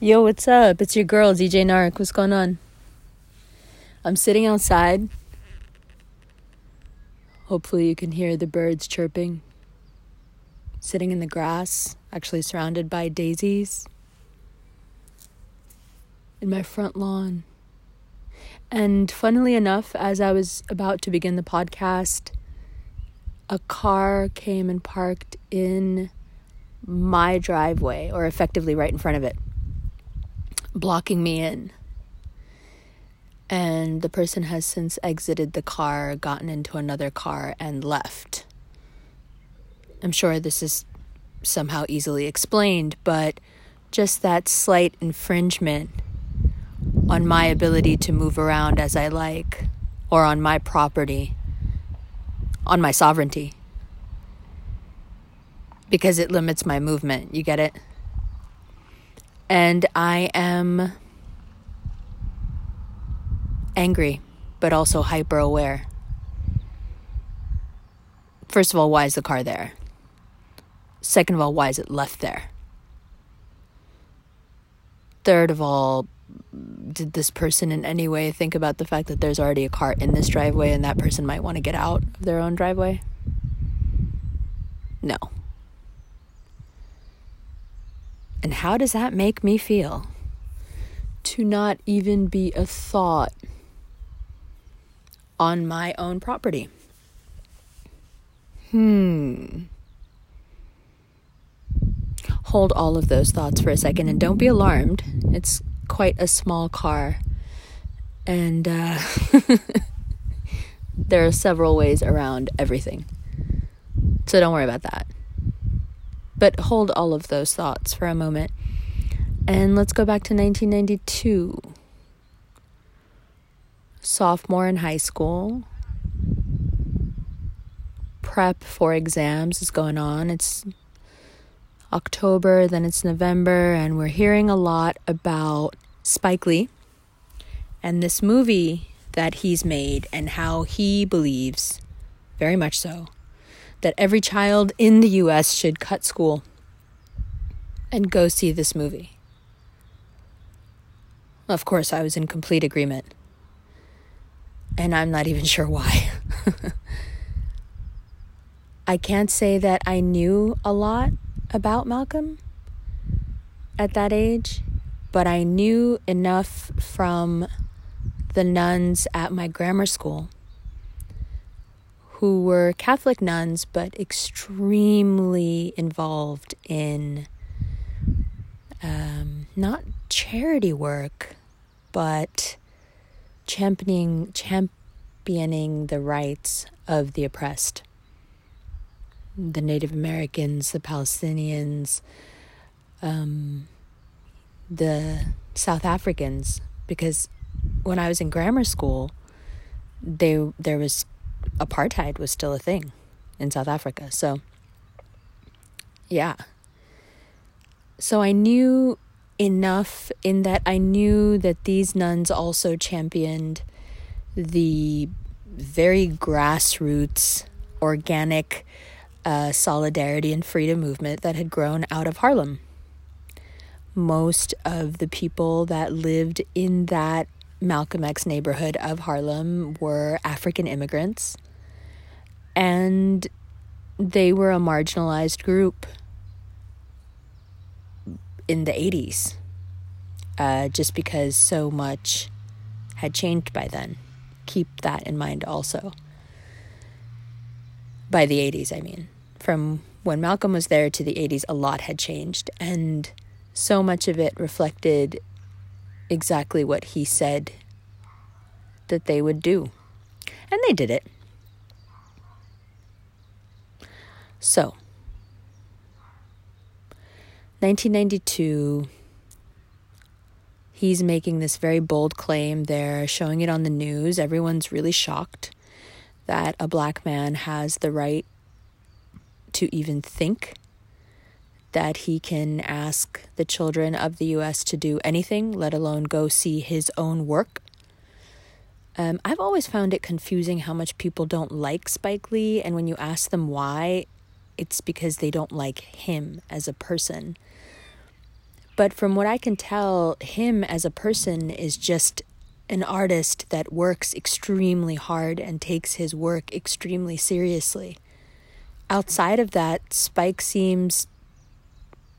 Yo, what's up? It's your girl, DJ Nark. What's going on? I'm sitting outside. Hopefully, you can hear the birds chirping. Sitting in the grass, actually surrounded by daisies. In my front lawn. And funnily enough, as I was about to begin the podcast, a car came and parked in my driveway, or effectively right in front of it blocking me in. And the person has since exited the car, gotten into another car, and left. I'm sure this is somehow easily explained, but just that slight infringement on my ability to move around as I like, or on my property, on my sovereignty, because it limits my movement. You get it? And I am angry, but also hyper aware. First of all, why is the car there? Second of all, why is it left there? Third of all, did this person in any way think about the fact that there's already a car in this driveway and that person might want to get out of their own driveway? No. And how does that make me feel? To not even be a thought on my own property. Hmm. Hold all of those thoughts for a second and don't be alarmed. It's quite a small car. And uh, there are several ways around everything. So don't worry about that. But hold all of those thoughts for a moment. And let's go back to 1992. Sophomore in high school. Prep for exams is going on. It's October, then it's November, and we're hearing a lot about Spike Lee and this movie that he's made and how he believes, very much so, that every child in the US should cut school and go see this movie. Of course, I was in complete agreement. And I'm not even sure why. I can't say that I knew a lot about Malcolm at that age, but I knew enough from the nuns at my grammar school who were Catholic nuns but extremely involved in um, not charity work, but championing championing the rights of the oppressed, the Native Americans, the Palestinians, um, the South Africans, because when I was in grammar school, they there was apartheid was still a thing in South Africa. So, yeah. So I knew enough in that I knew that these nuns also championed the very grassroots, organic uh, solidarity and freedom movement that had grown out of Harlem. Most of the people that lived in that Malcolm X neighborhood of Harlem were African immigrants, and they were a marginalized group in the 80s, uh, just because so much had changed by then. Keep that in mind also. By the 80s, I mean. From when Malcolm was there to the 80s, a lot had changed, and so much of it reflected exactly what he said that they would do. And they did it. So, 1992, he's making this very bold claim. They're showing it on the news. Everyone's really shocked that a black man has the right to even think that he can ask the children of the US to do anything, let alone go see his own work. Um, I've always found it confusing how much people don't like Spike Lee, and when you ask them why, it's because they don't like him as a person. But from what I can tell, him as a person is just an artist that works extremely hard and takes his work extremely seriously. Outside of that, Spike seems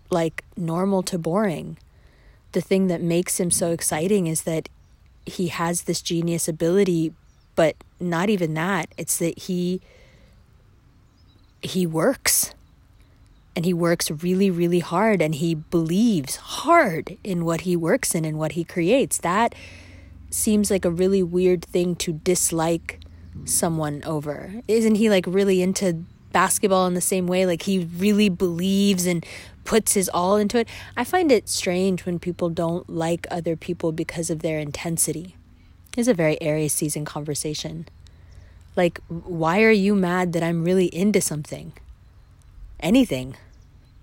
like normal to boring. The thing that makes him so exciting is that he has this genius ability, but not even that. It's that he he works and he works really, really hard and he believes hard in what he works in and what he creates. That seems like a really weird thing to dislike someone over. Isn't he like really into basketball in the same way? Like he really believes and puts his all into it. I find it strange when people don't like other people because of their intensity. It's a very Aries season conversation. Like, why are you mad that I'm really into something? Anything.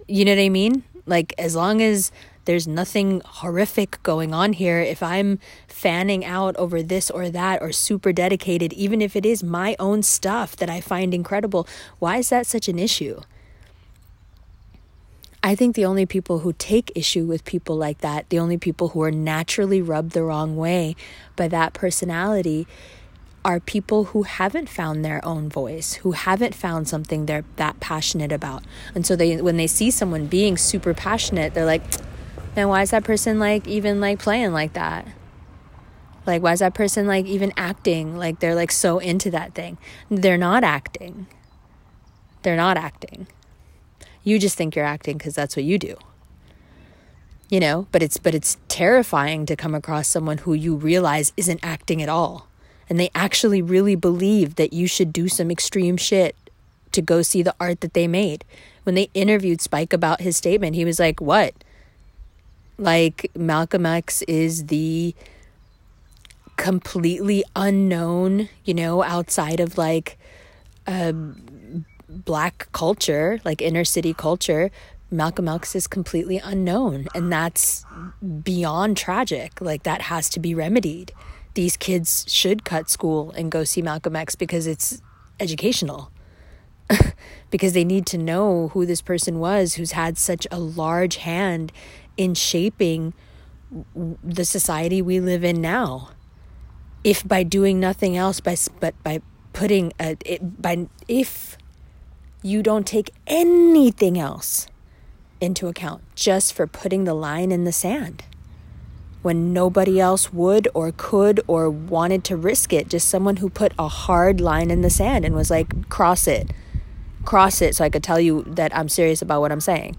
You know what I mean? Like, as long as there's nothing horrific going on here, if I'm fanning out over this or that or super dedicated, even if it is my own stuff that I find incredible, why is that such an issue? I think the only people who take issue with people like that, the only people who are naturally rubbed the wrong way by that personality, are people who haven't found their own voice, who haven't found something they're that passionate about. And so they when they see someone being super passionate, they're like, "Man, why is that person like even like playing like that?" Like why is that person like even acting like they're like so into that thing? They're not acting. They're not acting. You just think you're acting cuz that's what you do. You know, but it's but it's terrifying to come across someone who you realize isn't acting at all and they actually really believe that you should do some extreme shit to go see the art that they made. When they interviewed Spike about his statement, he was like, What? Like, Malcolm X is the completely unknown, you know, outside of like uh, black culture, like inner city culture. Malcolm X is completely unknown, and that's beyond tragic. Like, that has to be remedied these kids should cut school and go see Malcolm X because it's educational. because they need to know who this person was who's had such a large hand in shaping the society we live in now. If by doing nothing else, by but by putting a it, by if you don't take anything else into account, just for putting the line in the sand when nobody else would or could or wanted to risk it. Just someone who put a hard line in the sand and was like, cross it, cross it, so I could tell you that I'm serious about what I'm saying.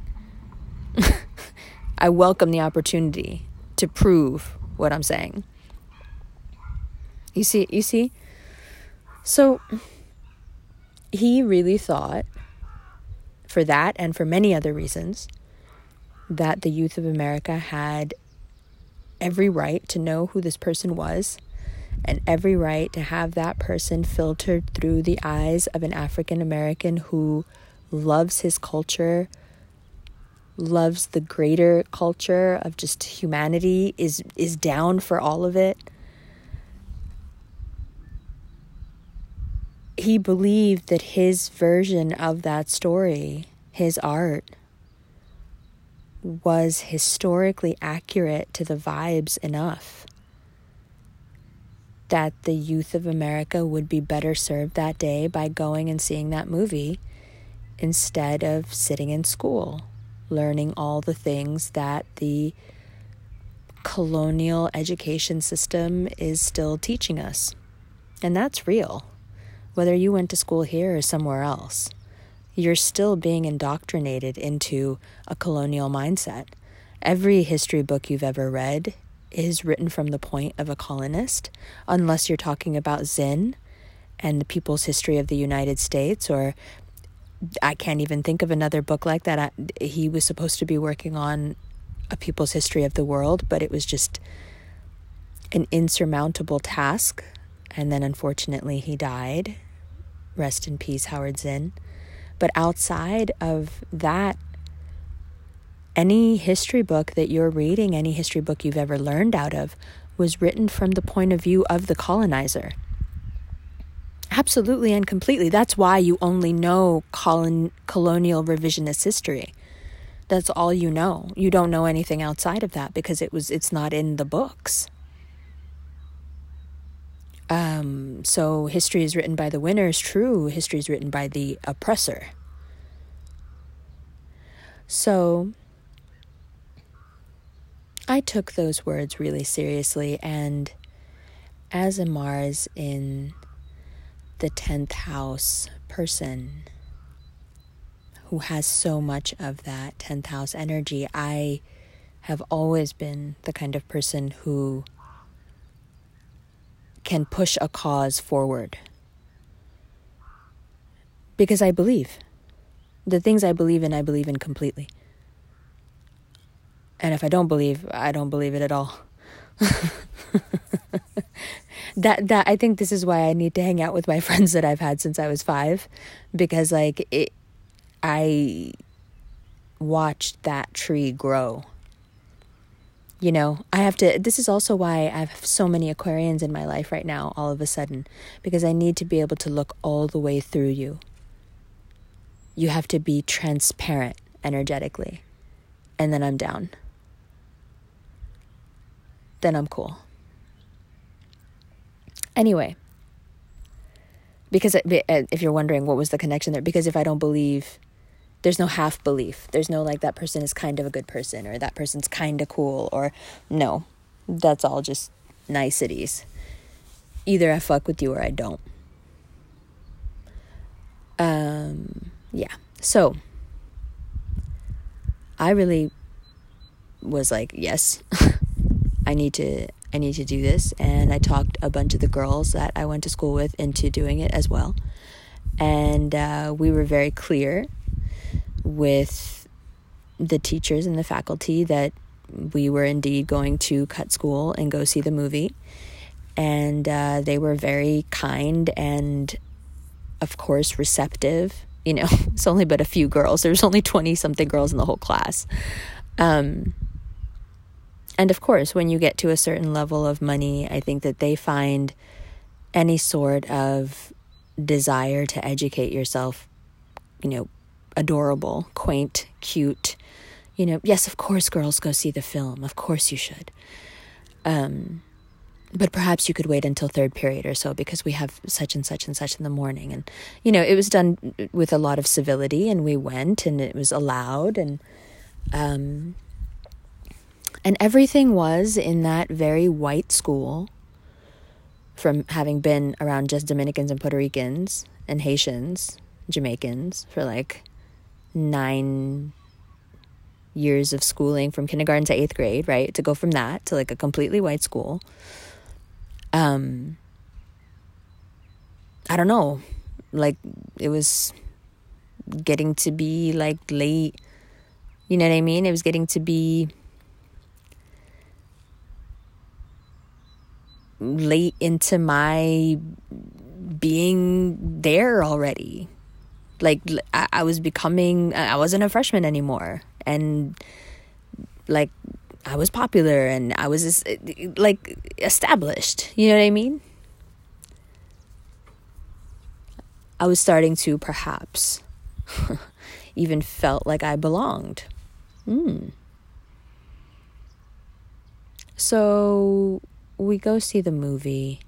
I welcome the opportunity to prove what I'm saying. You see, you see? So he really thought, for that and for many other reasons, that the youth of America had every right to know who this person was and every right to have that person filtered through the eyes of an African American who loves his culture, loves the greater culture of just humanity, is is down for all of it. He believed that his version of that story, his art, was historically accurate to the vibes enough that the youth of America would be better served that day by going and seeing that movie instead of sitting in school, learning all the things that the colonial education system is still teaching us. And that's real, whether you went to school here or somewhere else you're still being indoctrinated into a colonial mindset. Every history book you've ever read is written from the point of a colonist, unless you're talking about Zinn and the people's history of the United States, or I can't even think of another book like that. I, he was supposed to be working on a people's history of the world, but it was just an insurmountable task. And then unfortunately, he died. Rest in peace, Howard Zinn. But outside of that, any history book that you're reading, any history book you've ever learned out of, was written from the point of view of the colonizer. Absolutely and completely. That's why you only know colon- colonial revisionist history. That's all you know. You don't know anything outside of that because it was it's not in the books. Um, so history is written by the winners, true. History is written by the oppressor. So I took those words really seriously, and as a Mars in the 10th house person who has so much of that 10th house energy, I have always been the kind of person who can push a cause forward. Because I believe. The things I believe in, I believe in completely. And if I don't believe, I don't believe it at all. that that I think this is why I need to hang out with my friends that I've had since I was 5 because like it I watched that tree grow you know, I have to. This is also why I have so many Aquarians in my life right now, all of a sudden, because I need to be able to look all the way through you. You have to be transparent energetically, and then I'm down. Then I'm cool. Anyway, because uh, if you're wondering what was the connection there, because if I don't believe there's no half belief. There's no like that person is kind of a good person or that person's kind of cool or no. That's all just niceties. Either I fuck with you or I don't. Um yeah. So I really was like, yes. I need to I need to do this and I talked a bunch of the girls that I went to school with into doing it as well. And uh, we were very clear with the teachers and the faculty that we were indeed going to cut school and go see the movie. And uh, they were very kind and, of course, receptive. You know, it's only but a few girls. There's only 20 something girls in the whole class. Um, and of course, when you get to a certain level of money, I think that they find any sort of desire to educate yourself, you know, adorable, quaint, cute. You know, yes, of course, girls go see the film. Of course, you should. Um, but perhaps you could wait until third period or so because we have such and such and such in the morning. And, you know, it was done with a lot of civility, and we went, and it was allowed, and, um, and everything was in that very white school from having been around just Dominicans and Puerto Ricans and Haitians, Jamaicans for like nine years of schooling from kindergarten to eighth grade, right? To go from that to like a completely white school. Um, I don't know. Like it was getting to be like late. You know what I mean? It was getting to be late into my being there already like I, I was becoming i wasn't a freshman anymore. And like i was popular and i was like established. You know what i mean? I was starting to perhaps even felt like i belonged. Mm. so we go see the movie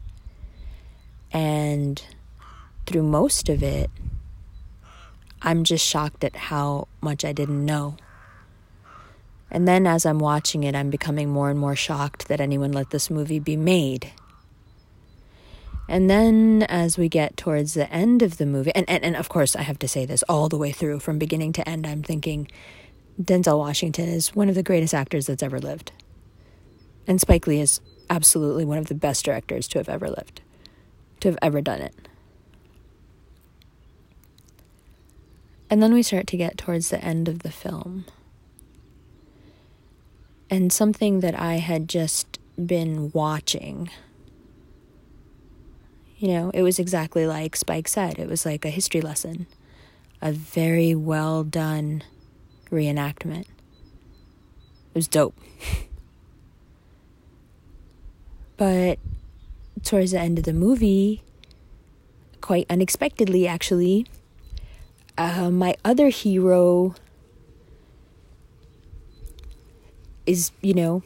and through most of it I'm just shocked at how much I didn't know. And then as I'm watching it, I'm becoming more and more shocked that anyone let this movie be made. And then as we get towards the end of the movie, and, and, and of course, I have to say this all the way through, from beginning to end, I'm thinking Denzel Washington is one of the greatest actors that's ever lived. And Spike Lee is absolutely one of the best directors to have ever lived, to have ever done it. And then we start to get towards the end of the film. And something that I had just been watching. You know, it was exactly like Spike said it was like a history lesson, a very well done reenactment. It was dope. but towards the end of the movie, quite unexpectedly, actually, uh, my other hero is, you know,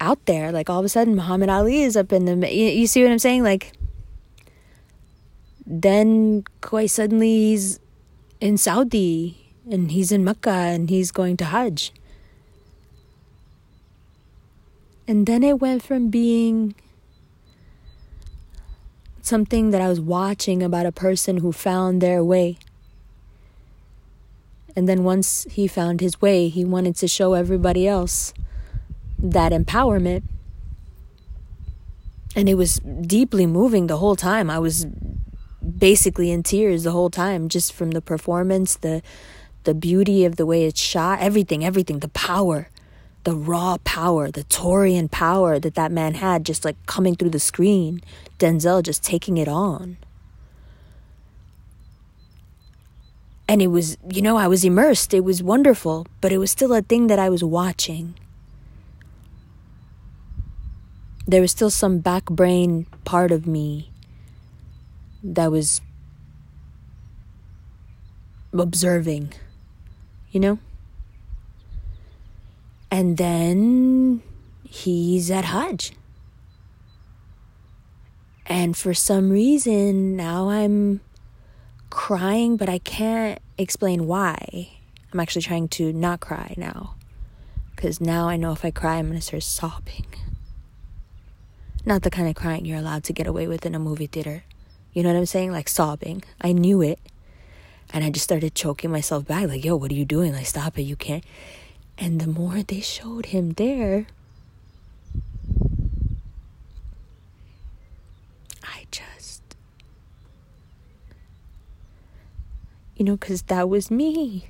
out there. Like all of a sudden, Muhammad Ali is up in the. You, you see what I'm saying? Like, then quite suddenly he's in Saudi and he's in Mecca and he's going to Hajj. And then it went from being something that I was watching about a person who found their way. And then once he found his way, he wanted to show everybody else that empowerment. And it was deeply moving the whole time. I was basically in tears the whole time just from the performance, the the beauty of the way it's shot, everything, everything, the power, the raw power, the Taurean power that that man had just like coming through the screen. Denzel just taking it on. And it was, you know, I was immersed. It was wonderful, but it was still a thing that I was watching. There was still some back brain part of me that was observing, you know? And then he's at Hajj. And for some reason, now I'm crying, but I can't explain why. I'm actually trying to not cry now. Because now I know if I cry, I'm going to start sobbing. Not the kind of crying you're allowed to get away with in a movie theater. You know what I'm saying? Like sobbing. I knew it. And I just started choking myself back, like, yo, what are you doing? Like, stop it. You can't. And the more they showed him there, I just. You know, because that was me.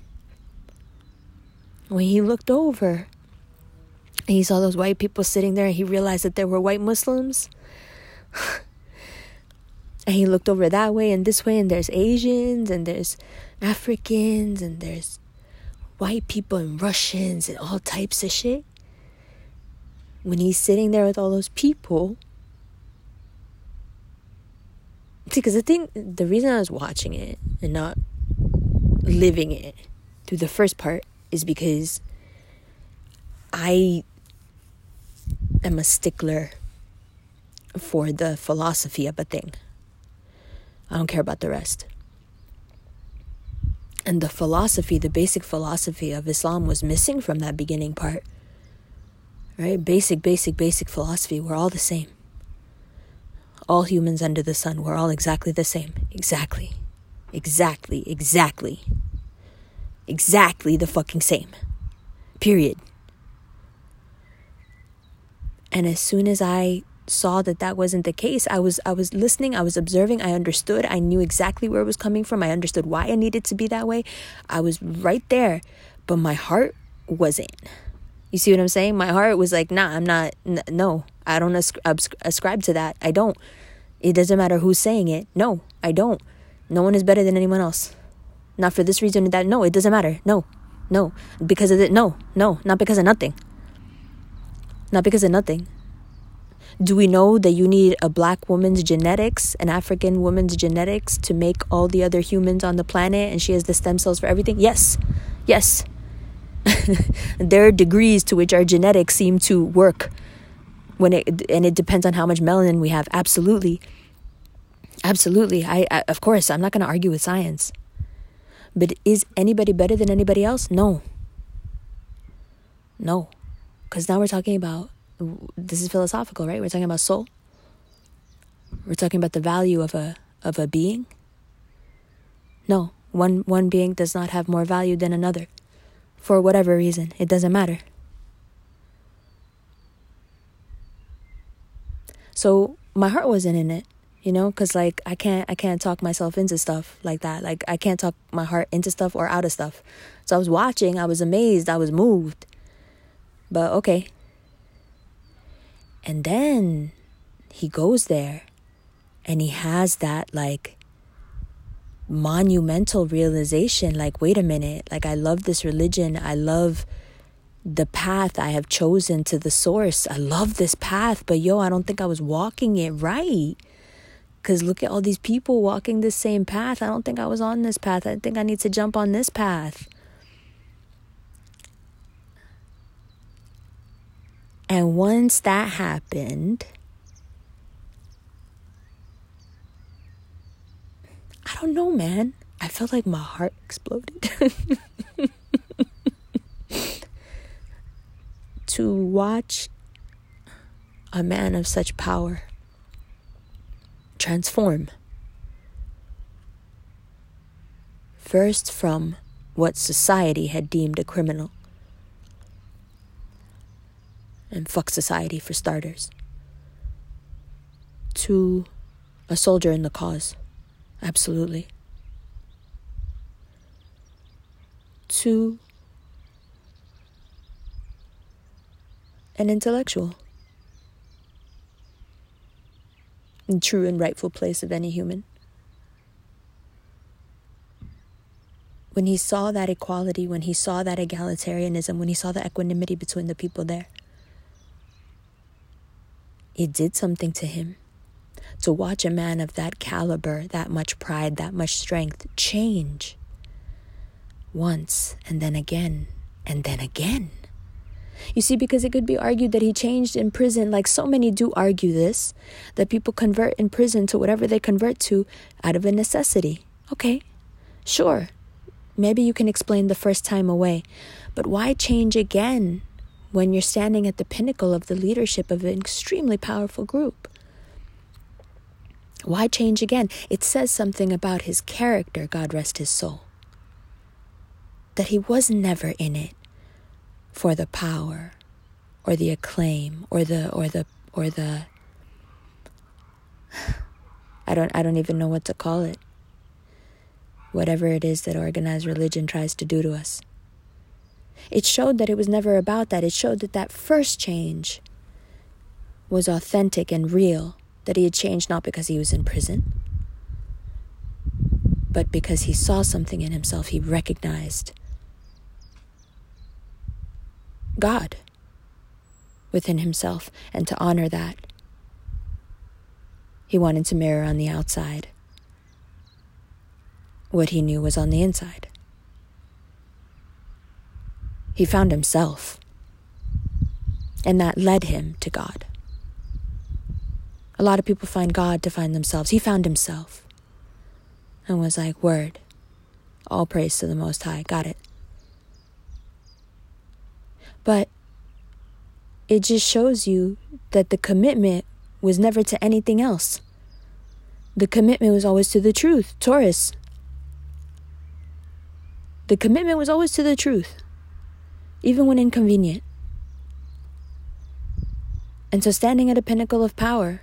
When he looked over and he saw those white people sitting there and he realized that there were white Muslims. And he looked over that way and this way, and there's Asians, and there's Africans, and there's white people, and Russians, and all types of shit. When he's sitting there with all those people, see, because the thing, the reason I was watching it and not living it through the first part is because I am a stickler for the philosophy of a thing. I don't care about the rest. And the philosophy, the basic philosophy of Islam was missing from that beginning part. Right? Basic, basic, basic philosophy. We're all the same. All humans under the sun, we're all exactly the same. Exactly. Exactly. Exactly. Exactly the fucking same. Period. And as soon as I saw that that wasn't the case. I was i was listening i was observing i understood i knew exactly where it was coming from i understood why i needed to be that way. I was right there but my heart wasn't. You see what i'm saying? My heart was like nah i'm not n- no i don't ascribe to that. I don't. It doesn't matter who's saying it. No i don't. No one is better than anyone else. Not for this reason or that. No it doesn't matter. No no. Because of it no no not because of nothing. Not because of nothing do we know that you need a black woman's genetics, an African woman's genetics to make all the other humans on the planet and she has the stem cells for everything? Yes. Yes. there are degrees to which our genetics seem to work when it and it depends on how much melanin we have. Absolutely. Absolutely. I, I of course, I'm not going to argue with science. But is anybody better than anybody else? No. No. Cuz now we're talking about this is philosophical, right? We're talking about soul. We're talking about the value of a of a being. No, one one being does not have more value than another. For whatever reason, it doesn't matter. So my heart wasn't in it, you know, cuz like I can't I can't talk myself into stuff like that. Like I can't talk my heart into stuff or out of stuff. So I was watching, I was amazed, I was moved. But okay, and then he goes there and he has that like monumental realization like, wait a minute, like, I love this religion. I love the path I have chosen to the source. I love this path, but yo, I don't think I was walking it right. Because look at all these people walking the same path. I don't think I was on this path. I think I need to jump on this path. And once that happened, I don't know, man. I felt like my heart exploded. to watch a man of such power transform. First, from what society had deemed a criminal. And fuck society for starters. To a soldier in the cause. Absolutely. To an intellectual. The true and rightful place of any human. When he saw that equality, when he saw that egalitarianism, when he saw the equanimity between the people there, it did something to him. To watch a man of that caliber, that much pride, that much strength change once and then again and then again. You see, because it could be argued that he changed in prison, like so many do argue this, that people convert in prison to whatever they convert to out of a necessity. Okay, sure. Maybe you can explain the first time away, but why change again when you're standing at the pinnacle of the leadership of an extremely powerful group? Why change again? It says something about his character, God rest his soul. That he was never in it for the power or the acclaim or the or the or the I don't I don't even know what to call it. Whatever it is that organized religion tries to do to us. It showed that it was never about that. It showed that that first change was authentic and real that he had changed not because he was in prison, but because he saw something in himself. He recognized God within himself, and to honor that, he wanted to mirror on the outside what he knew was on the inside. He found himself, and that led him to God. A lot of people find God to find themselves. He found himself and was like, Word, all praise to the Most High. Got it. But it just shows you that the commitment was never to anything else. The commitment was always to the truth. Taurus. The commitment was always to the truth, even when inconvenient. And so, standing at a pinnacle of power,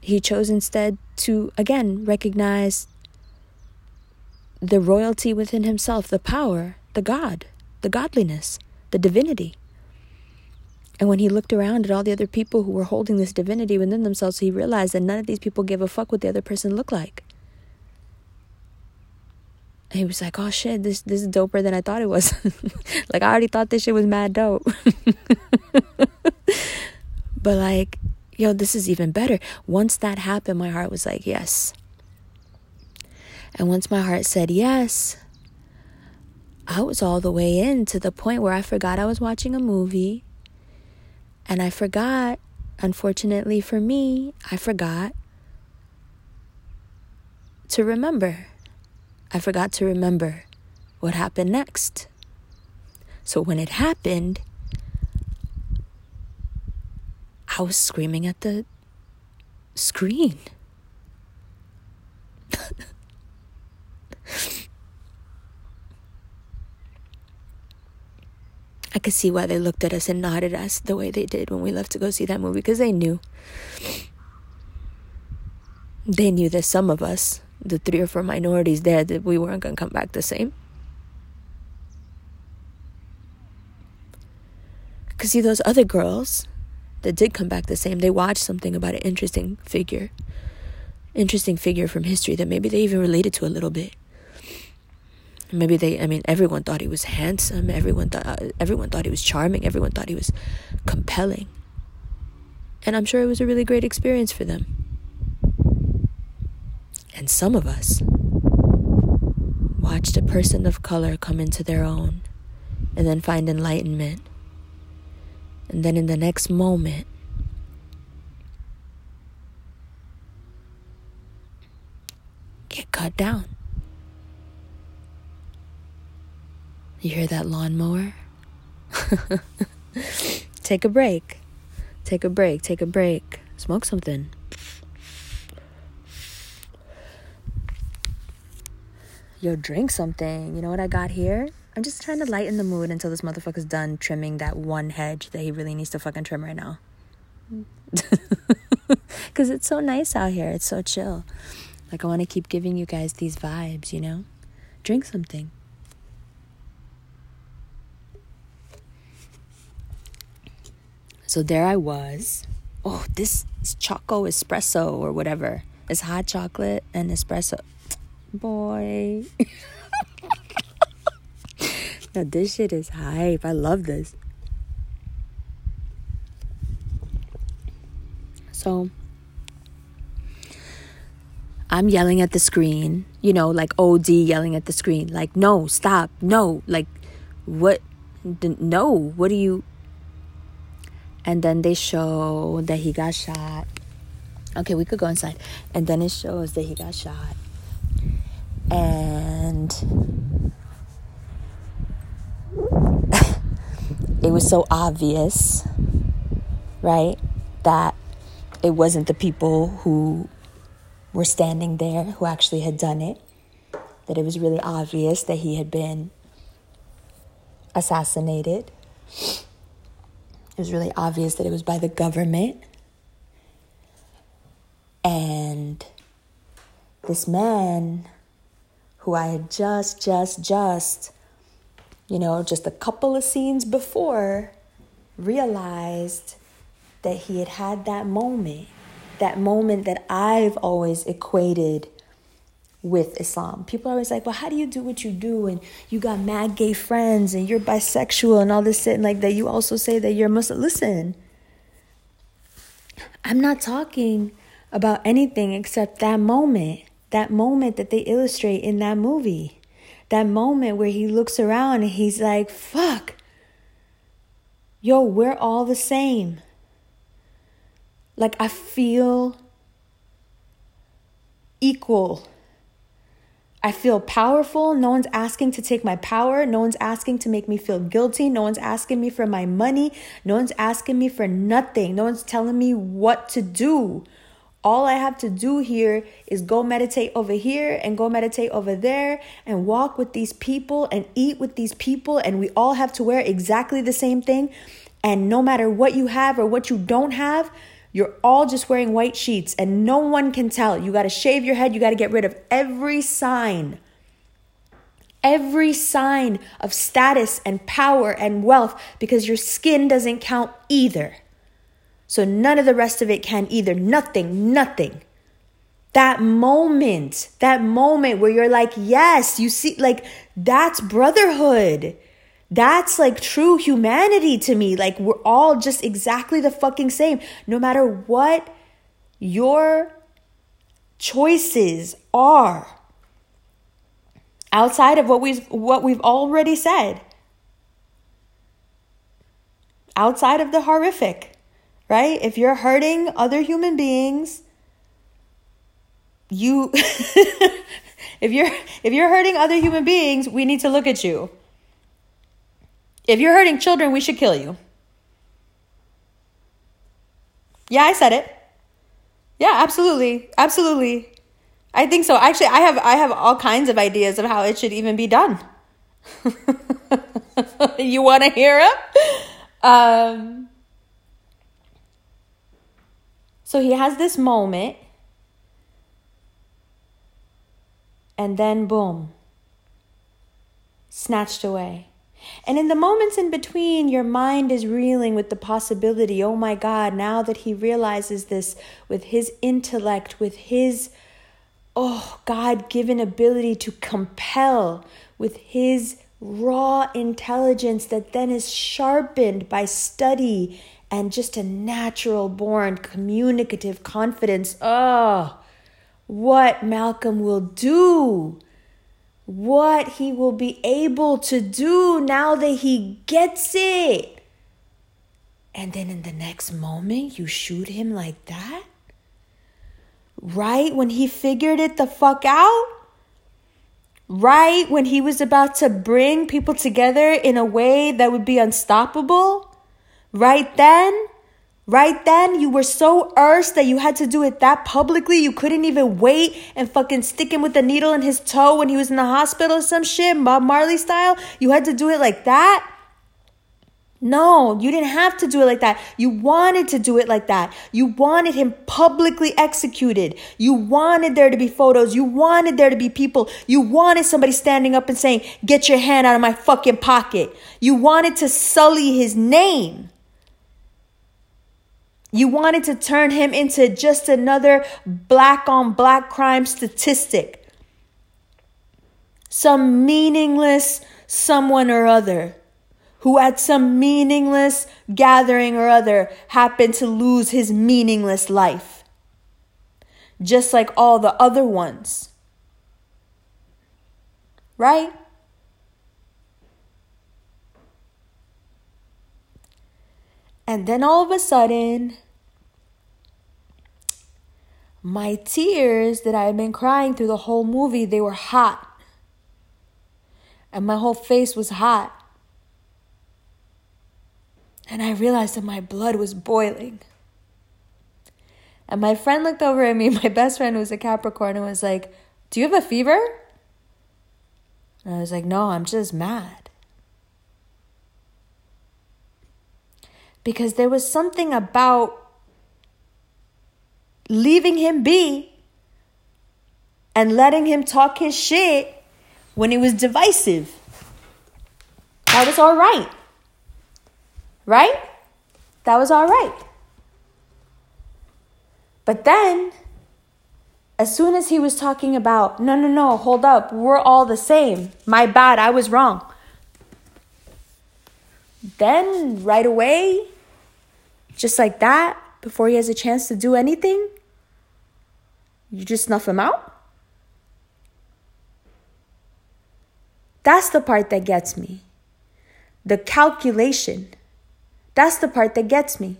he chose instead to, again, recognize the royalty within himself, the power, the God, the godliness, the divinity. And when he looked around at all the other people who were holding this divinity within themselves, he realized that none of these people gave a fuck what the other person looked like. He was like, "Oh shit, this this is doper than I thought it was. like I already thought this shit was mad dope." but like yo, this is even better. Once that happened, my heart was like, yes. And once my heart said yes, I was all the way in to the point where I forgot I was watching a movie. And I forgot, unfortunately for me, I forgot to remember. I forgot to remember what happened next. So when it happened, I was screaming at the screen. I could see why they looked at us and nodded at us the way they did when we left to go see that movie because they knew. They knew that some of us, the three or four minorities there, that we weren't going to come back the same. Because, see, those other girls, that did come back the same, they watched something about an interesting figure. Interesting figure from history that maybe they even related to a little bit. Maybe they, I mean, everyone thought he was handsome. Everyone thought, uh, everyone thought he was charming. Everyone thought he was compelling. And I'm sure it was a really great experience for them. And some of us watched a person of color come into their own and then find enlightenment And then in the next moment, get cut down. You hear that lawnmower? take a break. Take a break. Take a break. Smoke something. Yo, drink something. You know what I got here? I'm just trying to lighten the mood until this motherfucker's done trimming that one hedge that he really needs to fucking trim right now. Because it's so nice out here. It's so chill. Like, I want to keep giving you guys these vibes, you know? Drink something. So there I was. Oh, this is choco espresso or whatever. It's hot chocolate and espresso. Boy. now, this shit is hype. I love this. So, I'm yelling at the screen, you know, like OD yelling at the screen, like, no, stop, no, like, what, no, what do you, and then they show that he got shot. Okay, we could go inside. And then it shows that he got shot. And it was so obvious, right? That it wasn't the people who were standing there who actually had done it. That it was really obvious that he had been assassinated it was really obvious that it was by the government. And this man who I had just, just, just, you know, just a couple of scenes before realized that he had had that moment, that moment that I've always equated with Islam. People are always like, well, how do you do what you do? And you got mad gay friends and you're bisexual and all this shit and like that. You also say that you're Muslim. Listen, I'm not talking about anything except that moment, that moment that they illustrate in that movie. That moment where he looks around and he's like, fuck, yo, we're all the same. Like, I feel equal I feel powerful. No one's asking to take my power. No one's asking to make me feel guilty. No one's asking me for my money. No one's asking me for nothing. No one's telling me what to do. All I have to do here is go meditate over here and go meditate over there and walk with these people and eat with these people. And we all have to wear exactly the same thing. And no matter what you have or what you don't have, you're all just wearing white sheets and no one can tell. You got to shave your head. You got to get rid of every sign. Every sign of status and power and wealth because your skin doesn't count either. So none of the rest of it can either. Nothing, nothing. That moment, that moment where you're like, yes, you see, like, that's brotherhood. That's like true humanity to me. Like we're all just exactly the fucking same. No matter what your choices are outside of what we've what we've already said. Outside of the horrific, right? If you're hurting other human beings, you if you're if you're hurting other human beings, we need to look at you. If you're hurting children, we should kill you. Yeah, I said it. Yeah, absolutely. Absolutely. I think so. Actually, I have I have all kinds of ideas of how it should even be done. you want to hear it? Um, so he has this moment, and then boom, snatched away. And in the moments in between, your mind is reeling with the possibility oh my God, now that he realizes this with his intellect, with his, oh, God given ability to compel, with his raw intelligence that then is sharpened by study and just a natural born communicative confidence. Oh, what Malcolm will do what he will be able to do now that he gets it. And then in the next moment, you shoot him like that? Right when he figured it the fuck out? Right when he was about to bring people together in a way that would be unstoppable? Right then? Right then, you were so earnest that you had to do it that publicly. You couldn't even wait and fucking stick him with the needle in his toe when he was in the hospital or some shit, Bob Marley style. You had to do it like that. No, you didn't have to do it like that. You wanted to do it like that. You wanted him publicly executed. You wanted there to be photos. You wanted there to be people. You wanted somebody standing up and saying, Get your hand out of my fucking pocket. You wanted to sully his name. You wanted to turn him into just another black on black crime statistic. Some meaningless someone or other who at some meaningless gathering or other happened to lose his meaningless life, just like all the other ones. Right? And then all of a sudden, my tears that I had been crying through the whole movie, they were hot. And my whole face was hot. And I realized that my blood was boiling. And my friend looked over at me, my best friend was a Capricorn, and was like, Do you have a fever? And I was like, No, I'm just mad. Because there was something about leaving him be and letting him talk his shit when it was divisive. That was all right. Right? That was all right. But then, as soon as he was talking about, no, no, no, hold up, we're all the same. My bad, I was wrong. Then, right away, just like that, before he has a chance to do anything, you just snuff him out? That's the part that gets me. The calculation. That's the part that gets me.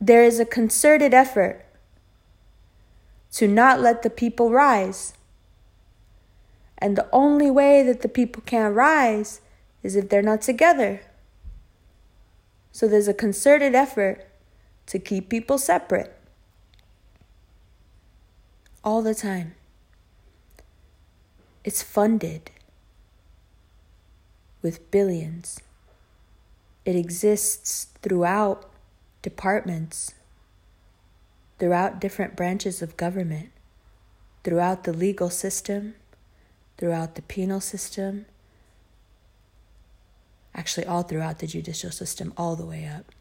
There is a concerted effort to not let the people rise. And the only way that the people can't rise is if they're not together. So there's a concerted effort to keep people separate all the time. It's funded with billions. It exists throughout departments, throughout different branches of government, throughout the legal system, throughout the penal system, actually, all throughout the judicial system, all the way up.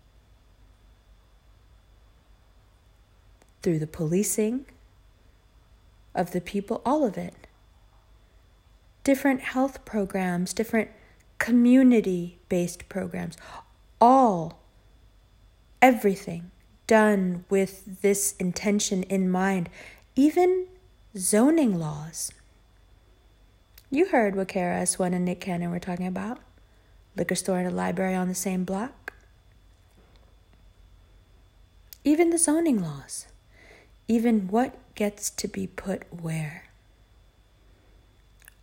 Through the policing of the people, all of it. Different health programs, different community based programs, all, everything done with this intention in mind, even zoning laws. You heard what Kara Swan and Nick Cannon were talking about liquor store and a library on the same block. Even the zoning laws, even what gets to be put where.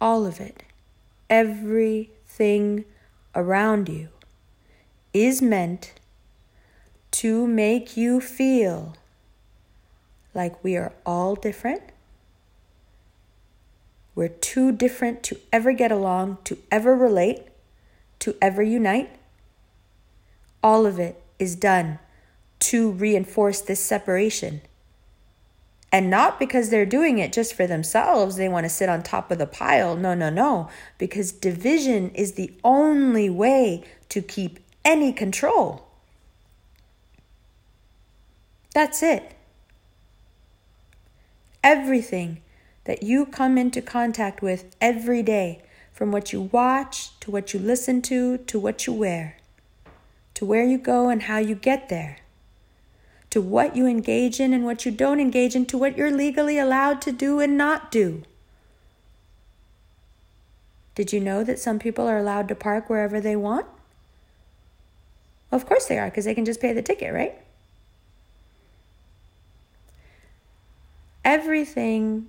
All of it, Everything around you is meant to make you feel like we are all different. We're too different to ever get along, to ever relate, to ever unite. All of it is done to reinforce this separation. And not because they're doing it just for themselves, they want to sit on top of the pile. No, no, no. Because division is the only way to keep any control. That's it. Everything that you come into contact with every day, from what you watch to what you listen to to what you wear, to where you go and how you get there to what you engage in and what you don't engage in, to what you're legally allowed to do and not do. Did you know that some people are allowed to park wherever they want? Well, of course they are, because they can just pay the ticket, right? Everything,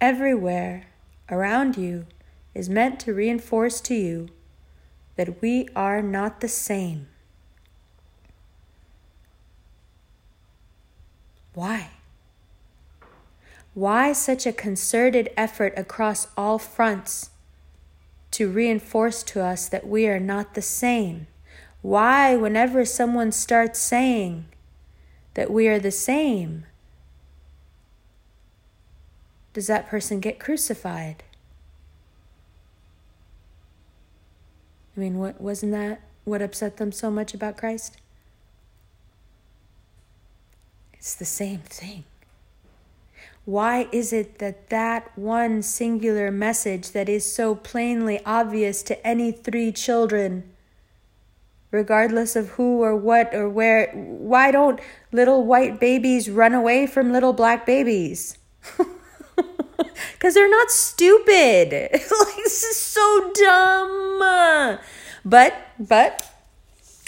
everywhere around you is meant to reinforce to you that we are not the same. Why? Why such a concerted effort across all fronts to reinforce to us that we are not the same? Why, whenever someone starts saying that we are the same, does that person get crucified? I mean, what wasn't that what upset them so much about Christ? It's the same thing. Why is it that that one singular message that is so plainly obvious to any three children, regardless of who or what or where, why don't little white babies run away from little black babies? Because they're not stupid. like, this is so dumb. But, but,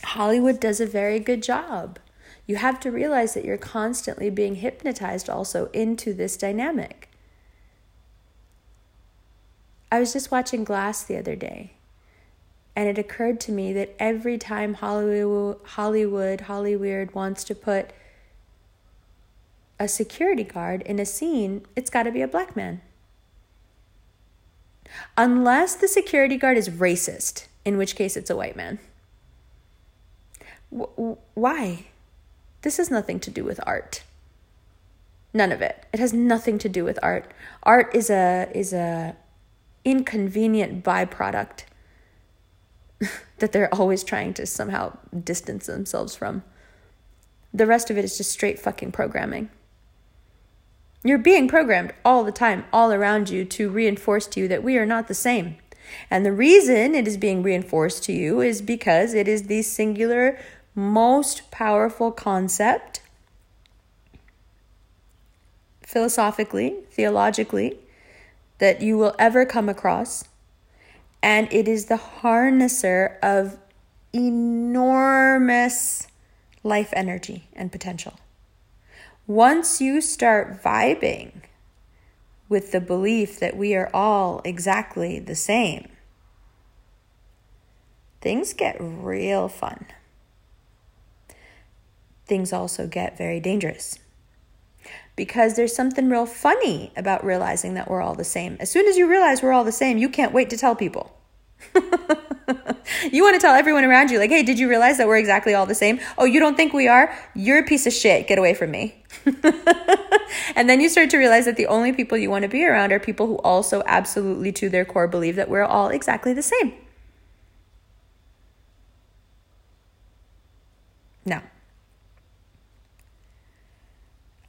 Hollywood does a very good job you have to realize that you're constantly being hypnotized also into this dynamic. I was just watching Glass the other day, and it occurred to me that every time Hollywood, Hollywood, Hollyweird wants to put a security guard in a scene, it's got to be a black man. Unless the security guard is racist, in which case it's a white man. W- why? This has nothing to do with art. None of it. It has nothing to do with art. Art is a is a inconvenient byproduct that they're always trying to somehow distance themselves from. The rest of it is just straight fucking programming. You're being programmed all the time, all around you, to reinforce to you that we are not the same. And the reason it is being reinforced to you is because it is the singular most powerful concept philosophically, theologically, that you will ever come across. And it is the harnesser of enormous life energy and potential. Once you start vibing with the belief that we are all exactly the same, things get real fun things also get very dangerous. Because there's something real funny about realizing that we're all the same. As soon as you realize we're all the same, you can't wait to tell people. you want to tell everyone around you, like, hey, did you realize that we're exactly all the same? Oh, you don't think we are? You're a piece of shit. Get away from me. and then you start to realize that the only people you want to be around are people who also absolutely, to their core, believe that we're all exactly the same. Now,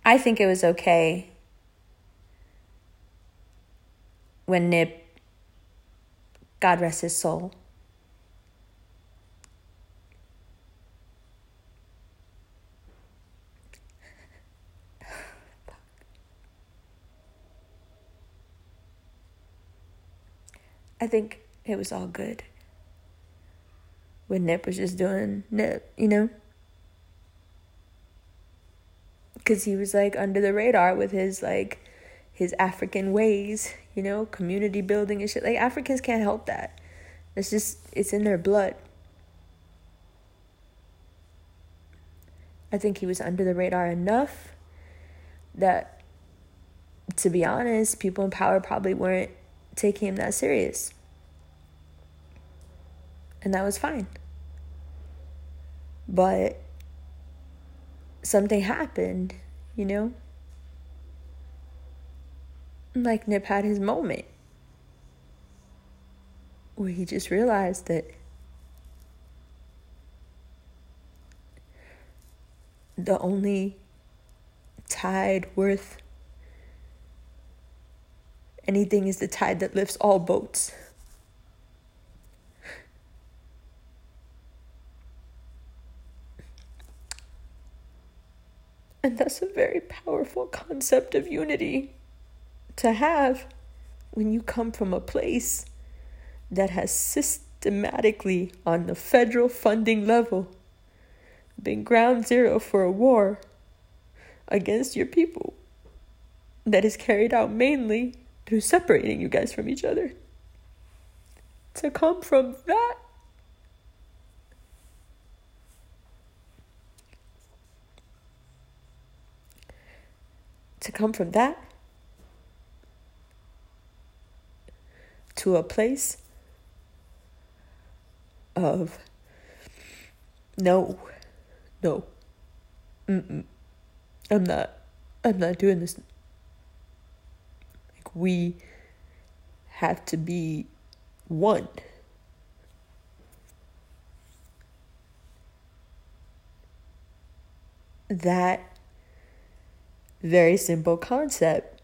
I think it was okay when Nip, God rest his soul, I think it was all good when Nip was just doing Nip, you know? because he was like under the radar with his like his African ways, you know, community building and shit. Like Africans can't help that. It's just it's in their blood. I think he was under the radar enough that to be honest, people in power probably weren't taking him that serious. And that was fine. But something happened, you know? Like Nip had his moment where he just realized that the only tide worth anything is the tide that lifts all boats. And that's a very powerful concept of unity to have when you come from a place that has systematically, on the federal funding level, been ground zero for a war against your people that is carried out mainly through separating you guys from each other. To come from that to come from that to a place of no, no, Mm-mm. I'm not, I'm not doing this. We have to be one. That very simple concept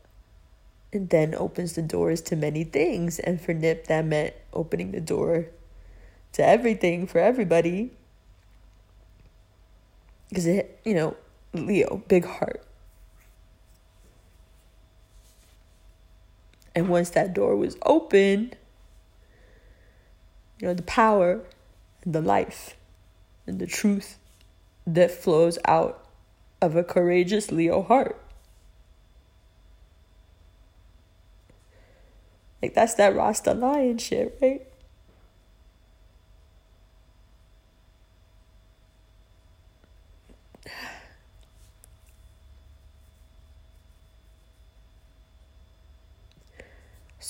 and then opens the doors to many things. And for Nip, that meant opening the door to everything for everybody. Because it, you know, Leo, big heart. And once that door was open, you know, the power and the life and the truth that flows out of a courageous Leo heart. Like that's that Rasta lion shit, right?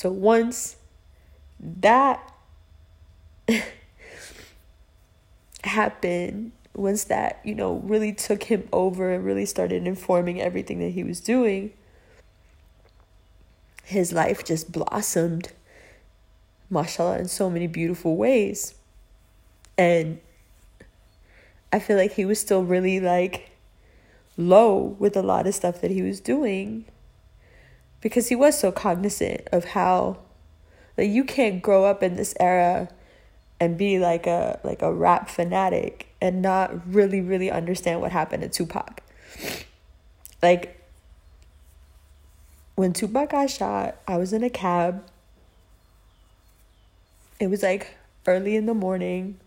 So once that happened, once that, you know, really took him over and really started informing everything that he was doing, his life just blossomed, mashallah, in so many beautiful ways. And I feel like he was still really like low with a lot of stuff that he was doing because he was so cognizant of how like you can't grow up in this era and be like a like a rap fanatic and not really really understand what happened to Tupac. Like when Tupac got shot, I was in a cab. It was like early in the morning.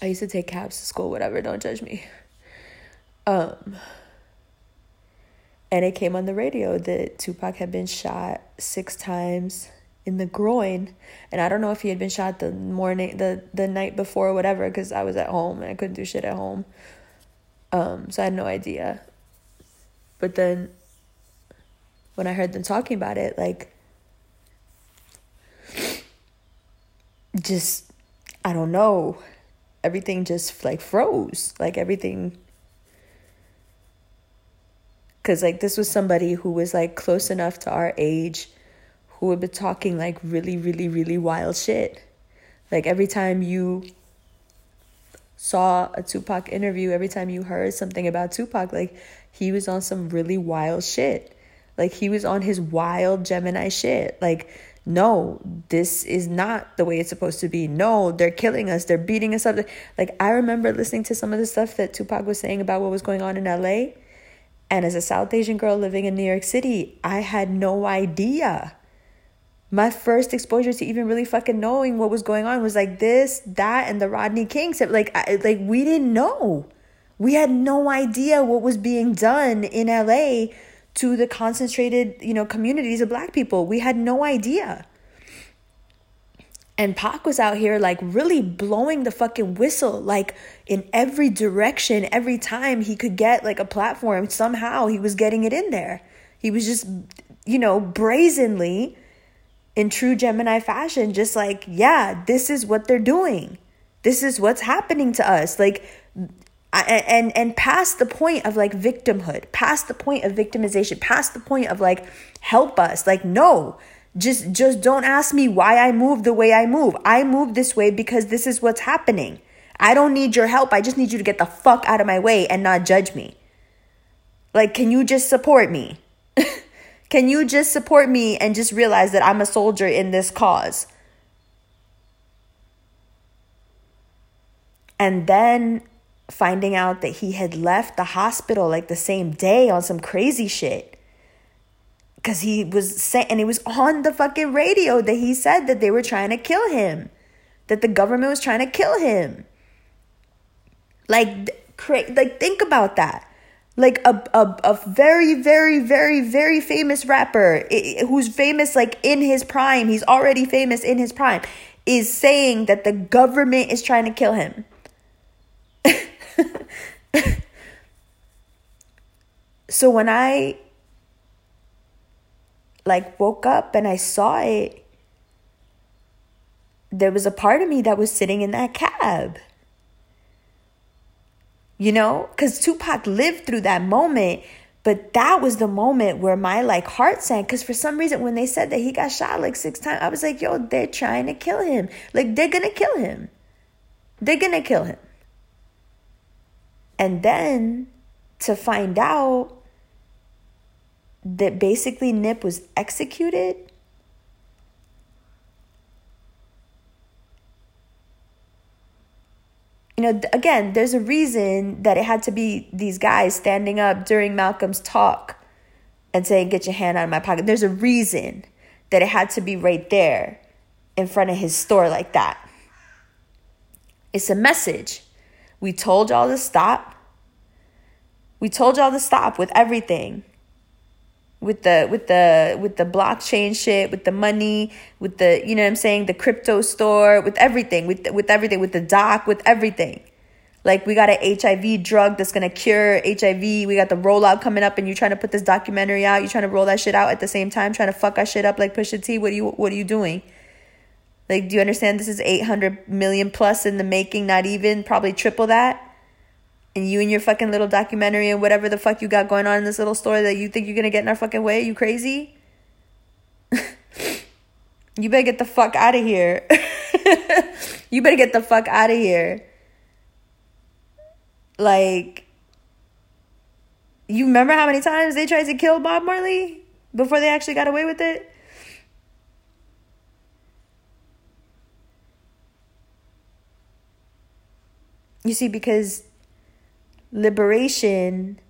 I used to take cabs to school, whatever, don't judge me. Um and it came on the radio that Tupac had been shot six times in the groin and i don't know if he had been shot the morning the the night before or whatever because i was at home and i couldn't do shit at home um so i had no idea but then when I heard them talking about it, like, just, I don't know, everything just like froze. Like, everything. Because, like, this was somebody who was like close enough to our age who would be talking like really, really, really wild shit. Like, every time you saw a Tupac interview, every time you heard something about Tupac, like, he was on some really wild shit like he was on his wild Gemini shit. Like, no, this is not the way it's supposed to be. No, they're killing us. They're beating us up. Like, I remember listening to some of the stuff that Tupac was saying about what was going on in LA. And as a South Asian girl living in New York City, I had no idea. My first exposure to even really fucking knowing what was going on was like this, that, and the Rodney King. Like, I, like we didn't know. We had no idea what was being done in LA to the concentrated, you know, communities of black people. We had no idea. And Pac was out here like really blowing the fucking whistle, like in every direction, every time he could get like a platform, somehow he was getting it in there. He was just, you know, brazenly in true Gemini fashion, just like, yeah, this is what they're doing. This is what's happening to us. Like, and and past the point of like victimhood past the point of victimization past the point of like help us like no just just don't ask me why i move the way i move. I move this way because this is what's happening. I don't need your help. I just need you to get the fuck out of my way and not judge me. Like can you just support me? Can you just support me and just realize that i'm a soldier in this cause? And then finding out that he had left the hospital like the same day on some crazy shit. Because he was saying, and it was on the fucking radio that he said that they were trying to kill him, that the government was trying to kill him. Like, cra- like think about that. Like a, a, a very, very, very, very famous rapper who's famous like in his prime, he's already famous in his prime, is saying that the government is trying to kill him. so when I like woke up and I saw it, there was a part of me that was sitting in that cab. You know, because Tupac lived through that moment, but that was the moment where my like heart sank. Because for some reason, when they said that he got shot like six times, I was like, yo, they're trying to kill him. Like, they're gonna kill him. They're gonna kill him. And then to find out that basically Nip was executed. You know, again, there's a reason that it had to be these guys standing up during Malcolm's talk and saying, Get your hand out of my pocket. There's a reason that it had to be right there in front of his store like that. It's a message. We told y'all to stop. We told y'all to stop with everything with the with the with the blockchain shit with the money with the you know what i'm saying the crypto store with everything with with everything with the doc with everything. Like we got an hiv drug that's gonna cure hiv we got the rollout coming up and you're trying to put this documentary out. You're trying to roll that shit out at the same time trying to fuck our shit up like pusha t. What are you what are you doing? Like do you understand this is 800 million plus in the making not even probably triple that and you and your fucking little documentary and whatever the fuck you got going on in this little store that you think you're gonna get in our fucking way? You crazy? you better get the fuck out of here. you better get the fuck out of here. Like, you remember how many times they tried to kill Bob Marley before they actually got away with it? You see, because liberation,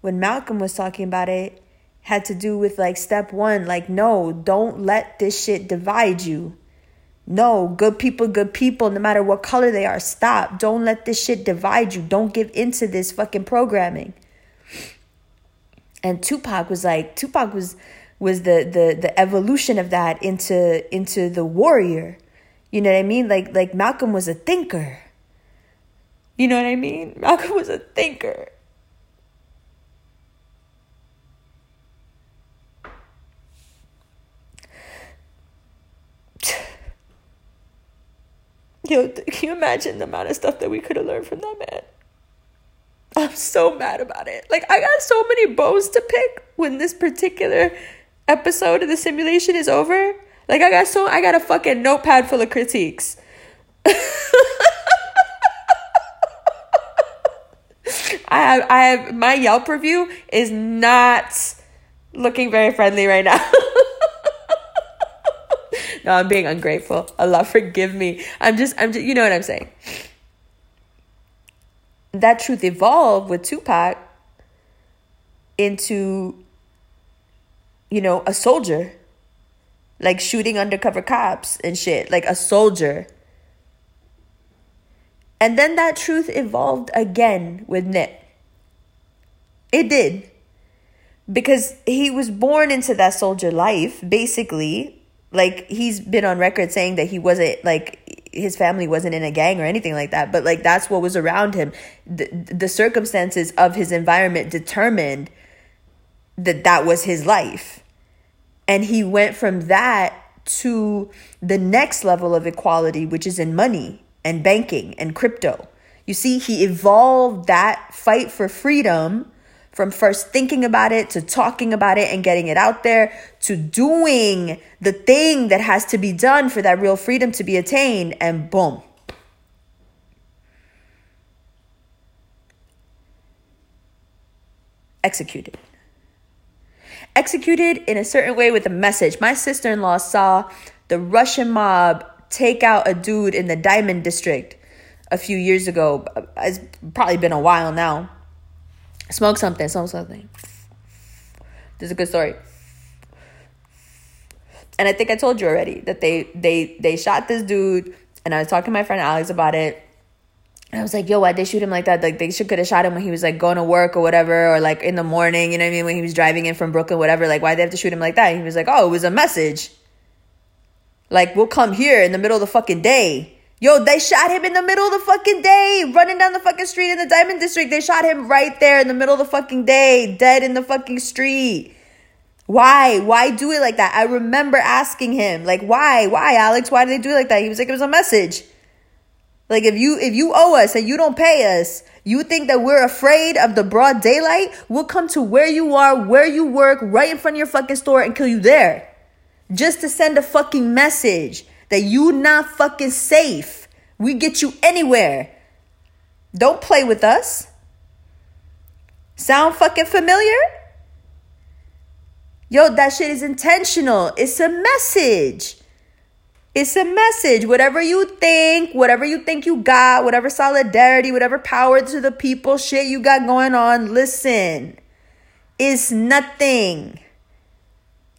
when Malcolm was talking about it, had to do with like step one like, no, don't let this shit divide you. No, good people, good people, no matter what color they are, stop. Don't let this shit divide you. Don't give into this fucking programming. And Tupac was like, Tupac was was the the the evolution of that into into the warrior. You know what I mean? Like like Malcolm was a thinker. You know what I mean? Malcolm was a thinker. Yo, can you imagine the amount of stuff that we could have learned from that man? I'm so mad about it. Like, I got so many bows to pick when this particular episode of the simulation is over. Like, I got so, I got a fucking notepad full of critiques. I have I have my Yelp review is not looking very friendly right now. no, I'm being ungrateful. Allah forgive me. I'm just I'm just you know what I'm saying. That truth evolved with Tupac into you know, a soldier. Like shooting undercover cops and shit, like a soldier. And then that truth evolved again with Nip. It did. Because he was born into that soldier life, basically. Like, he's been on record saying that he wasn't, like, his family wasn't in a gang or anything like that, but, like, that's what was around him. The, the circumstances of his environment determined that that was his life. And he went from that to the next level of equality, which is in money and banking and crypto. You see, he evolved that fight for freedom from first thinking about it to talking about it and getting it out there to doing the thing that has to be done for that real freedom to be attained, and boom. Executed. Executed in a certain way with a message. My sister in law saw the Russian mob take out a dude in the Diamond District a few years ago. It's probably been a while now. Smoke something, smoke something. This is a good story. and I think I told you already that they they they shot this dude, and I was talking to my friend Alex about it. And I was like, yo, why'd they shoot him like that? Like, they should could have shot him when he was like going to work or whatever, or like in the morning, you know what I mean? When he was driving in from Brooklyn, whatever. Like, why'd they have to shoot him like that? And he was like, oh, it was a message. Like, we'll come here in the middle of the fucking day. Yo, they shot him in the middle of the fucking day, running down the fucking street in the Diamond District. They shot him right there in the middle of the fucking day, dead in the fucking street. Why? Why do it like that? I remember asking him, like, why? Why, Alex? Why did they do it like that? He was like, it was a message. Like if you if you owe us and you don't pay us, you think that we're afraid of the broad daylight? We'll come to where you are, where you work, right in front of your fucking store and kill you there. Just to send a fucking message that you not fucking safe. We get you anywhere. Don't play with us. Sound fucking familiar? Yo, that shit is intentional. It's a message. It's a message. Whatever you think, whatever you think you got, whatever solidarity, whatever power to the people shit you got going on, listen. It's nothing.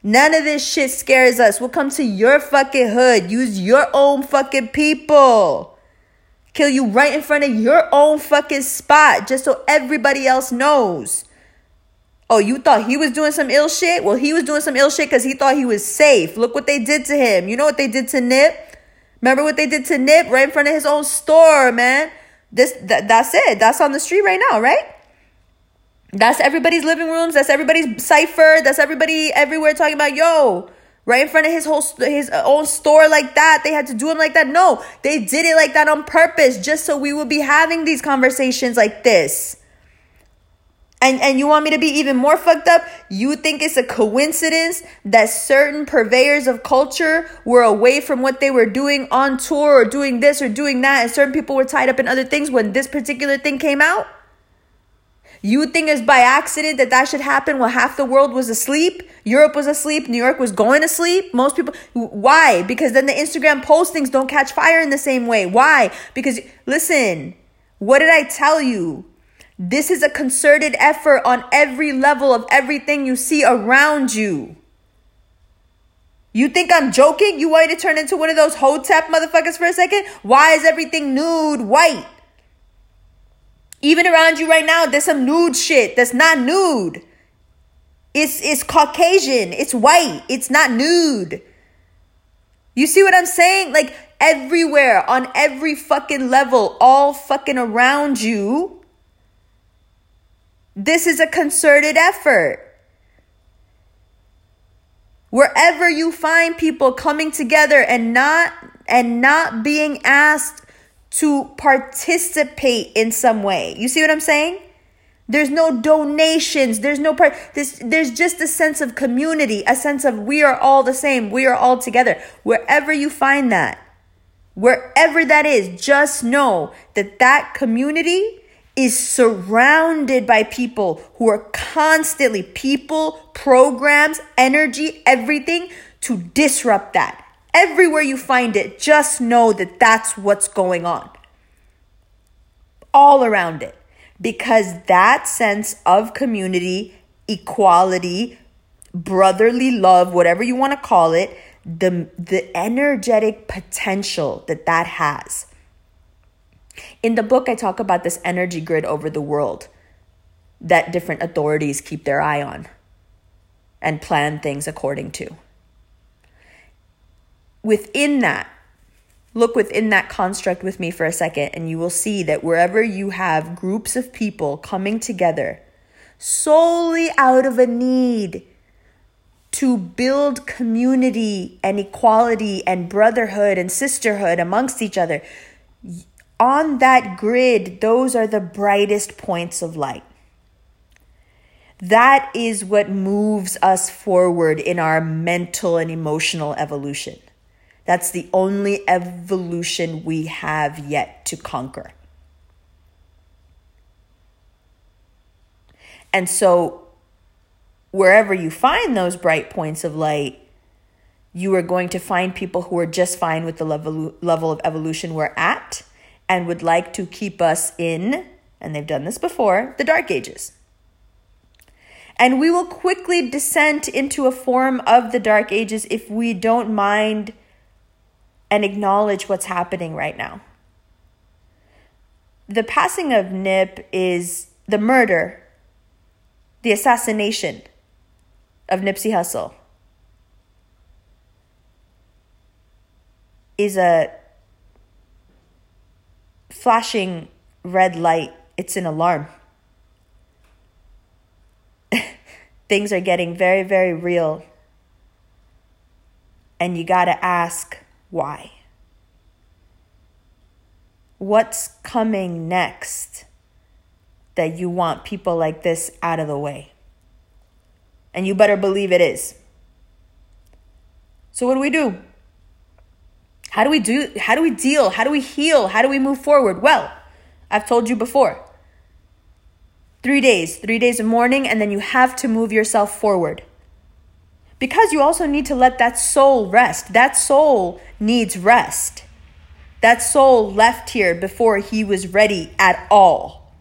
None of this shit scares us. We'll come to your fucking hood. Use your own fucking people. Kill you right in front of your own fucking spot just so everybody else knows. Oh, you thought he was doing some ill shit? Well, he was doing some ill shit because he thought he was safe. Look what they did to him. You know what they did to Nip? Remember what they did to Nip right in front of his own store, man? This that, that's it. That's on the street right now, right? That's everybody's living rooms. That's everybody's cipher. That's everybody everywhere talking about yo, right in front of his whole his uh, own store like that. They had to do him like that. No, they did it like that on purpose, just so we would be having these conversations like this. And and you want me to be even more fucked up? You think it's a coincidence that certain purveyors of culture were away from what they were doing on tour or doing this or doing that and certain people were tied up in other things when this particular thing came out? You think it's by accident that that should happen while half the world was asleep? Europe was asleep, New York was going to sleep. Most people why? Because then the Instagram postings don't catch fire in the same way. Why? Because listen, what did I tell you? This is a concerted effort on every level of everything you see around you. You think I'm joking? You want me to turn into one of those hotep motherfuckers for a second? Why is everything nude white? Even around you right now, there's some nude shit that's not nude. It's it's Caucasian, it's white, it's not nude. You see what I'm saying? Like everywhere, on every fucking level, all fucking around you this is a concerted effort. Wherever you find people coming together and not and not being asked to participate in some way. You see what I'm saying? There's no donations. There's no part. This, there's just a sense of community, a sense of we are all the same. We are all together. Wherever you find that, wherever that is, just know that that community is surrounded by people who are constantly people, programs, energy, everything to disrupt that. Everywhere you find it, just know that that's what's going on. All around it. Because that sense of community, equality, brotherly love, whatever you want to call it, the, the energetic potential that that has in the book, I talk about this energy grid over the world that different authorities keep their eye on and plan things according to. Within that, look within that construct with me for a second, and you will see that wherever you have groups of people coming together solely out of a need to build community and equality and brotherhood and sisterhood amongst each other, on that grid, those are the brightest points of light. That is what moves us forward in our mental and emotional evolution. That's the only evolution we have yet to conquer. And so, wherever you find those bright points of light, you are going to find people who are just fine with the level, level of evolution we're at and would like to keep us in, and they've done this before, the Dark Ages. And we will quickly descend into a form of the Dark Ages if we don't mind and acknowledge what's happening right now. The passing of Nip is the murder, the assassination of Nipsey Hussle is a flashing red light. It's an alarm. Things are getting very, very real. And you got to ask why. What's coming next that you want people like this out of the way? And you better believe it is. So, what do we do? How do we do how do we deal? How do we heal? How do we move forward? Well, I've told you before. 3 days, 3 days of mourning and then you have to move yourself forward. Because you also need to let that soul rest. That soul needs rest. That soul left here before he was ready at all.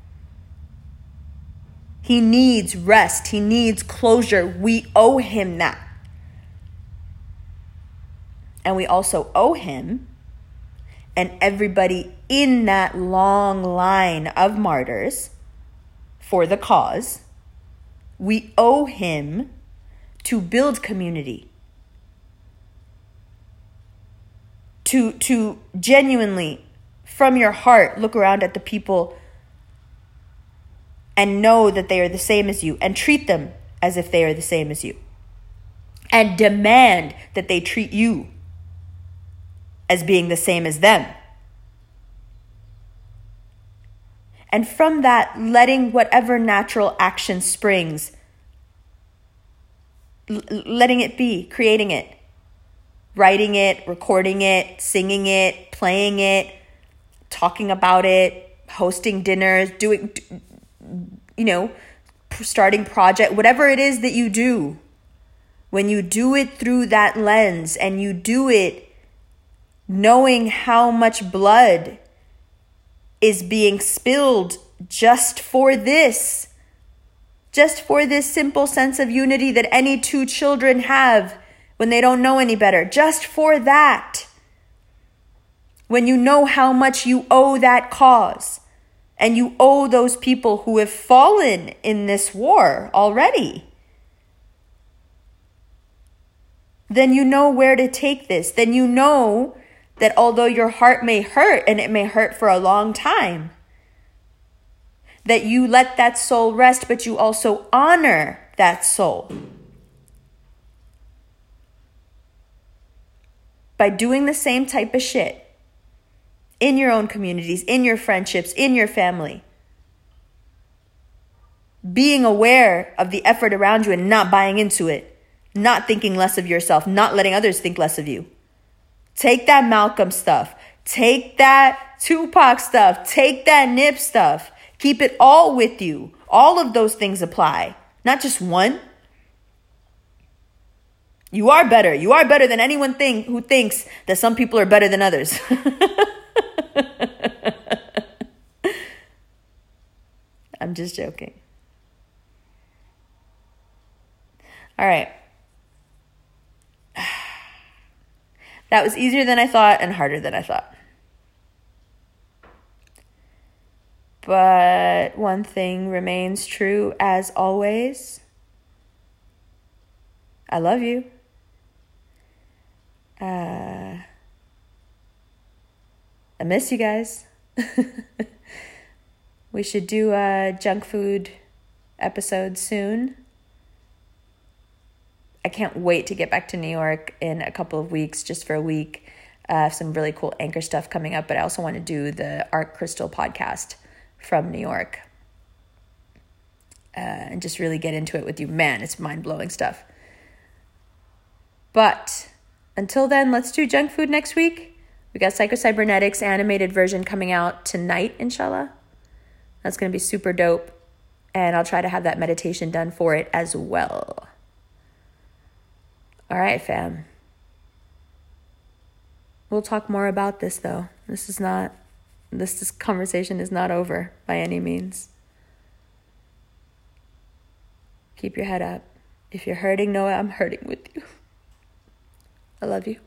He needs rest. He needs closure. We owe him that. And we also owe him and everybody in that long line of martyrs for the cause. We owe him to build community. To, to genuinely, from your heart, look around at the people and know that they are the same as you and treat them as if they are the same as you. And demand that they treat you as being the same as them. And from that, letting whatever natural action springs, l- letting it be, creating it, writing it, recording it, singing it, playing it, talking about it, hosting dinners, doing, you know, starting project, whatever it is that you do. When you do it through that lens and you do it knowing how much blood is being spilled just for this, just for this simple sense of unity that any two children have when they don't know any better, just for that. When you know how much you owe that cause and you owe those people who have fallen in this war already. Then you know where to take this. Then you know that although your heart may hurt and it may hurt for a long time, that you let that soul rest, but you also honor that soul. By doing the same type of shit in your own communities, in your friendships, in your family. Being aware of the effort around you and not buying into it, not thinking less of yourself, not letting others think less of you. Take that Malcolm stuff. Take that Tupac stuff. Take that Nip stuff. Keep it all with you. All of those things apply, not just one. You are better. You are better than anyone think, who thinks that some people are better than others. I'm just joking. All right. That was easier than I thought and harder than I thought. But one thing remains true as always I love you. Uh, I miss you guys. we should do a junk food episode soon. I can't wait to get back to New York in a couple of weeks, just for a week. Uh, some really cool anchor stuff coming up, but I also want to do the Art Crystal podcast from New York uh, and just really get into it with you. Man, it's mind blowing stuff. But until then, let's do junk food next week. We got Psycho-Cybernetics animated version coming out tonight, inshallah. That's going to be super dope. And I'll try to have that meditation done for it as well. All right, fam. We'll talk more about this though. This is not this, this conversation is not over by any means. Keep your head up. If you're hurting, know I'm hurting with you. I love you.